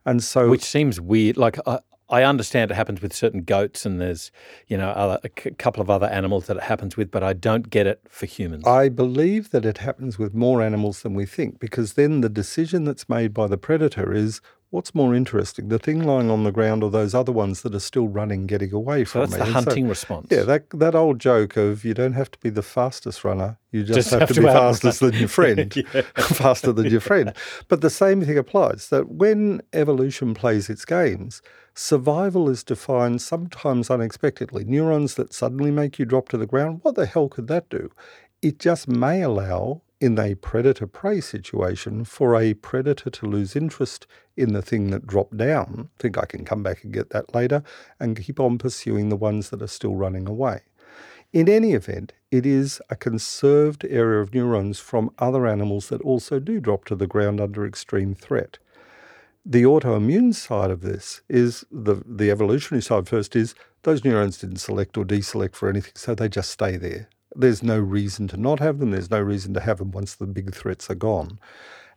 And so, which seems weird. Like I, I understand it happens with certain goats, and there's you know other, a c- couple of other animals that it happens with, but I don't get it for humans. I believe that it happens with more animals than we think, because then the decision that's made by the predator is what's more interesting, the thing lying on the ground or those other ones that are still running, getting away from so that's me? the hunting so, response. Yeah, that that old joke of you don't have to be the fastest runner, you just, just have, have, to, to be faster than your friend, faster than your friend. But the same thing applies that when evolution plays its games, survival is defined sometimes unexpectedly. Neurons that suddenly make you drop to the ground, what the hell could that do? It just may allow in a predator prey situation for a predator to lose interest in the thing that dropped down, think I can come back and get that later, and keep on pursuing the ones that are still running away. In any event, it is a conserved area of neurons from other animals that also do drop to the ground under extreme threat. The autoimmune side of this is the, the evolutionary side first is those neurons didn't select or deselect for anything, so they just stay there. There's no reason to not have them. There's no reason to have them once the big threats are gone.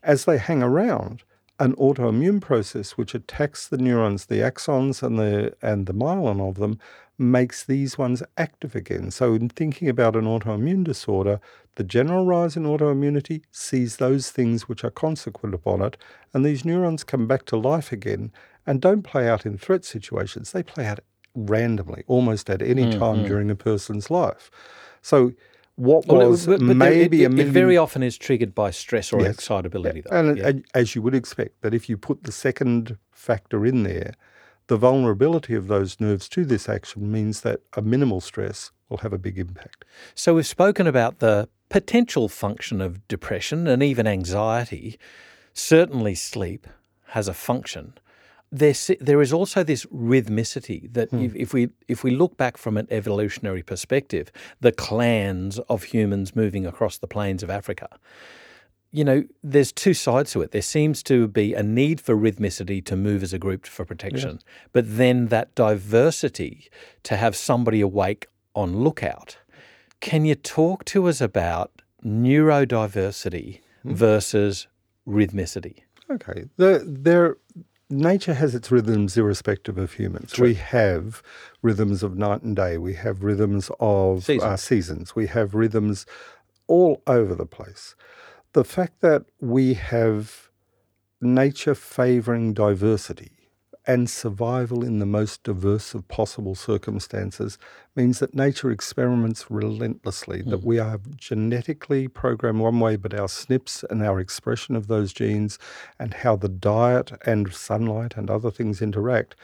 As they hang around, an autoimmune process which attacks the neurons, the axons and the and the myelin of them, makes these ones active again. So in thinking about an autoimmune disorder, the general rise in autoimmunity sees those things which are consequent upon it, and these neurons come back to life again and don't play out in threat situations. They play out randomly, almost at any time mm-hmm. during a person's life. So what well, was but, but maybe it, it, it, very often is triggered by stress or yes. excitability. Though. And, yeah. as you would expect, that if you put the second factor in there, the vulnerability of those nerves to this action means that a minimal stress will have a big impact. So we've spoken about the potential function of depression and even anxiety. Certainly, sleep has a function there there is also this rhythmicity that hmm. if, if, we if we look back from an evolutionary perspective, the clans of humans moving across the plains of Africa, you know, there's two sides to it. There seems to be a need for rhythmicity to move as a group for protection, but then that diversity to have somebody awake on lookout. Can you talk to us about neurodiversity hmm. versus rhythmicity? Okay, there, there nature has its rhythms irrespective of humans. True. We have rhythms of night and day. We have rhythms of seasons. Uh, seasons. We have rhythms all over the place. The fact that we have nature favoring diversity and survival in the most diverse of possible circumstances means that nature experiments relentlessly, mm. that we are genetically programmed one way, but our SNPs and our expression of those genes and how the diet and sunlight and other things interact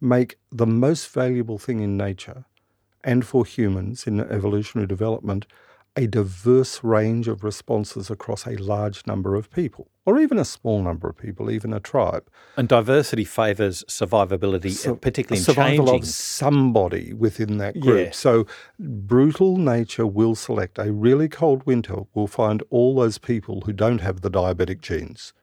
make the most valuable thing in nature and for humans in evolutionary development a diverse range of responses across a large number of people, or even a small number of people, even a tribe. And diversity favours survivability, so, particularly in survival changing. of somebody within that group. Yeah. So, brutal nature will select. A really cold winter will find all those people who don't have the diabetic genes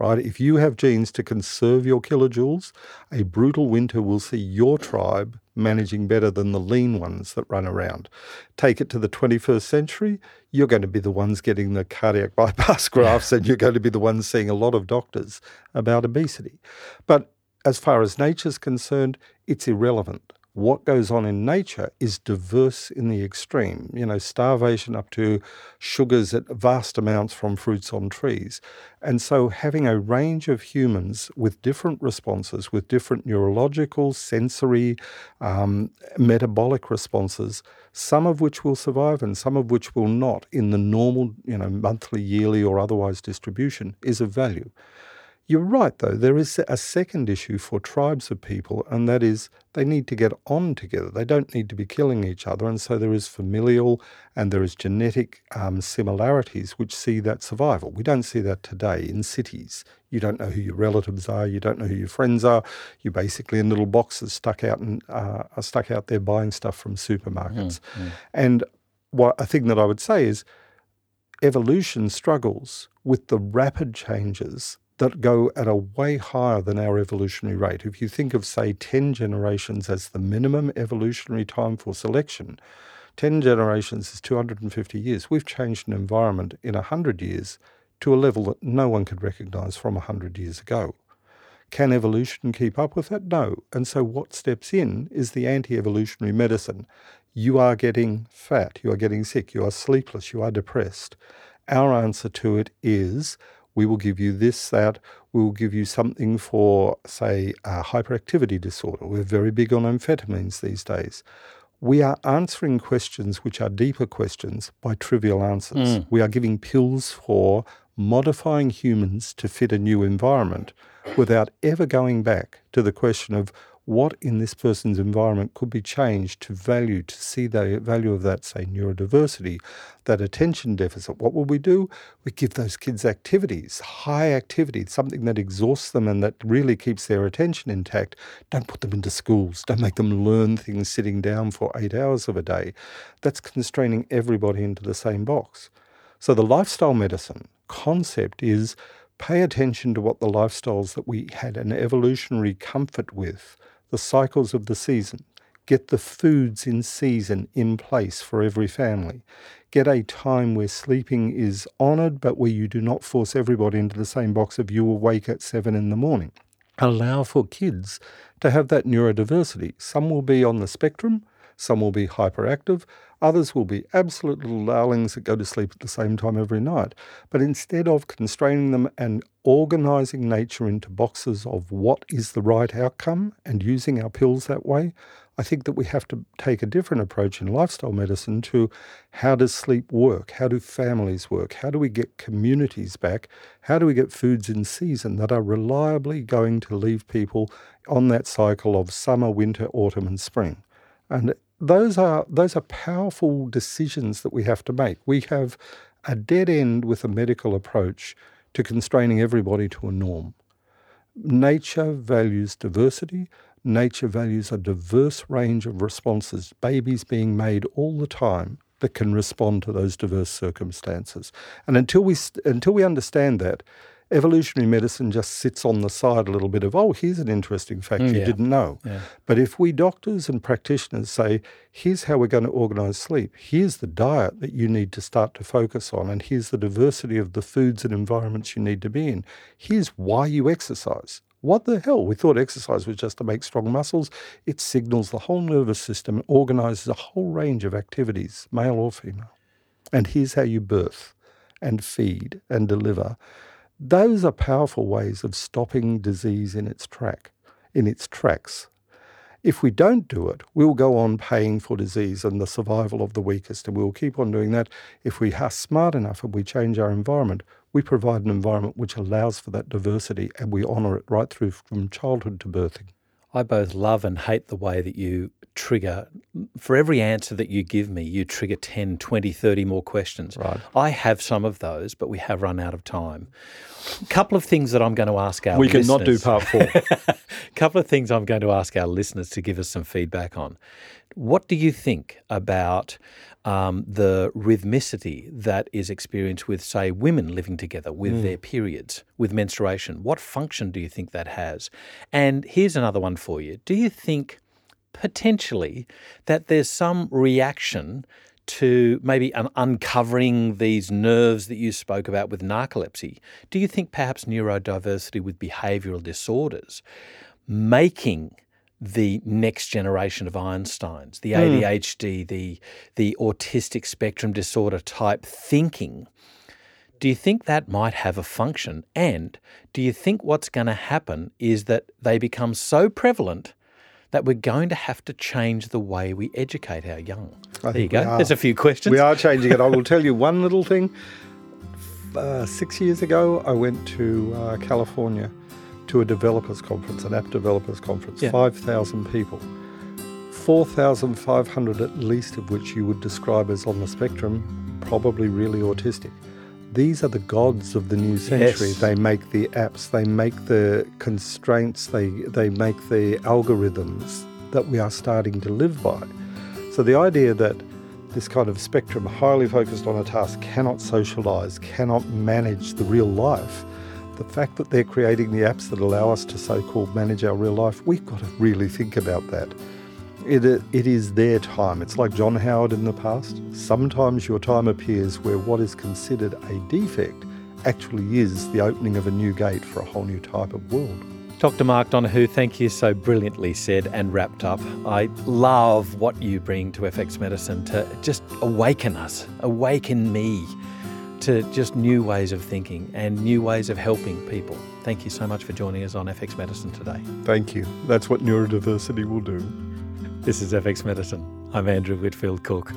right? If you have genes to conserve your kilojoules, a brutal winter will see your tribe managing better than the lean ones that run around. Take it to the 21st century, you're going to be the ones getting the cardiac bypass grafts and you're going to be the ones seeing a lot of doctors about obesity. But as far as nature's concerned, it's irrelevant what goes on in nature is diverse in the extreme. You know, starvation up to sugars at vast amounts from fruits on trees. And so having a range of humans with different responses, with different neurological, sensory, um, metabolic responses, some of which will survive and some of which will not in the normal, you know, monthly, yearly, or otherwise distribution is of value. You're right, though. There is a second issue for tribes of people, and that is they need to get on together. They don't need to be killing each other. And so there is familial and there is genetic um, similarities which see that survival. We don't see that today in cities. You don't know who your relatives are. You don't know who your friends are. You're basically in little boxes stuck out and uh, are stuck out there buying stuff from supermarkets. Mm, mm. And what a thing that I would say is evolution struggles with the rapid changes that go at a way higher than our evolutionary rate. If you think of, say, 10 generations as the minimum evolutionary time for selection, 10 generations is 250 years. We've changed an environment in 100 years to a level that no one could recognize from 100 years ago. Can evolution keep up with that? No. And so, what steps in is the anti evolutionary medicine. You are getting fat, you are getting sick, you are sleepless, you are depressed. Our answer to it is we will give you this, that. We will give you something for, say, a hyperactivity disorder. We're very big on amphetamines these days. We are answering questions which are deeper questions by trivial answers. Mm. We are giving pills for modifying humans to fit a new environment without ever going back to the question of what in this person's environment could be changed to value, to see the value of that, say, neurodiversity, that attention deficit. What will we do? We give those kids activities, high activity, something that exhausts them and that really keeps their attention intact. Don't put them into schools. Don't make them learn things sitting down for eight hours of a day. That's constraining everybody into the same box. So the lifestyle medicine concept is pay attention to what the lifestyles that we had an evolutionary comfort with the cycles of the season. Get the foods in season in place for every family. Get a time where sleeping is honoured, but where you do not force everybody into the same box of you awake at seven in the morning. Allow for kids to have that neurodiversity. Some will be on the spectrum, some will be hyperactive, others will be absolute little darlings that go to sleep at the same time every night. But instead of constraining them and organizing nature into boxes of what is the right outcome and using our pills that way, I think that we have to take a different approach in lifestyle medicine to how does sleep work? How do families work? How do we get communities back? How do we get foods in season that are reliably going to leave people on that cycle of summer, winter, autumn, and spring? And those are those are powerful decisions that we have to make. We have a dead end with a medical approach to constraining everybody to a norm. Nature values diversity. Nature values a diverse range of responses, babies being made all the time that can respond to those diverse circumstances. And until we, until we understand that, evolutionary medicine just sits on the side a little bit of, oh, here's an interesting fact mm, you yeah. didn't know. Yeah. But if we doctors and practitioners say, here's how we're going to organize sleep, here's the diet that you need to start to focus on, and here's the diversity of the foods and environments you need to be in, here's why you exercise. What the hell? We thought exercise was just to make strong muscles. It signals the whole nervous system and organizes a whole range of activities, male or female. And here's how you birth and feed and deliver those are powerful ways of stopping disease in its track, in its tracks. If we don't do it, we'll go on paying for disease and the survival of the weakest, and we'll keep on doing that. If we are smart enough and we change our environment, we provide an environment which allows for that diversity and we honour it right through from childhood to birthing. I both love and hate the way that you trigger, for every answer that you give me, you trigger 10, 20, 30 more questions. Right. I have some of those, but we have run out of time. A couple of things that I'm going to ask our we listeners. cannot do part four. A couple of things I'm going to ask our listeners to give us some feedback on. What do you think about um, the rhythmicity that is experienced with, say, women living together with mm. their periods, with menstruation? What function do you think that has? And here's another one for you. Do you think potentially that there's some reaction to maybe un- uncovering these nerves that you spoke about with narcolepsy? Do you think perhaps neurodiversity with behavioral disorders making the next generation of Einsteins, the ADHD, mm. the the autistic spectrum disorder type thinking. Do you think that might have a function? And do you think what's going to happen is that they become so prevalent that we're going to have to change the way we educate our young? I there you go. There's a few questions. We are changing it. I will tell you one little thing. Uh, six years ago, I went to uh, California to a developers conference, an app developers conference, yeah. 5,000 people. 4,500 at least of which you would describe as on the spectrum, probably really autistic. These are the gods of the new century. Yes. They make the apps, they make the constraints, they, they make the algorithms that we are starting to live by. So the idea that this kind of spectrum, highly focused on a task, cannot socialize, cannot manage the real life, the fact that they're creating the apps that allow us to so called manage our real life, we've got to really think about that. It, it is their time. It's like John Howard in the past. Sometimes your time appears where what is considered a defect actually is the opening of a new gate for a whole new type of world. Dr. Mark Donohoe, thank you so brilliantly said and wrapped up. I love what you bring to FX Medicine to just awaken us, awaken me to just new ways of thinking and new ways of helping people. Thank you so much for joining us on FX Medicine today. Thank you. That's what neurodiversity will do. This is FX Medicine. I'm Andrew Whitfield Cook.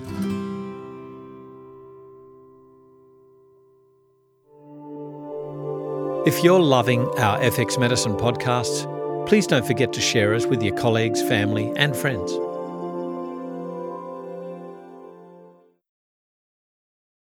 If you're loving our FX Medicine podcasts, please don't forget to share us with your colleagues, family, and friends.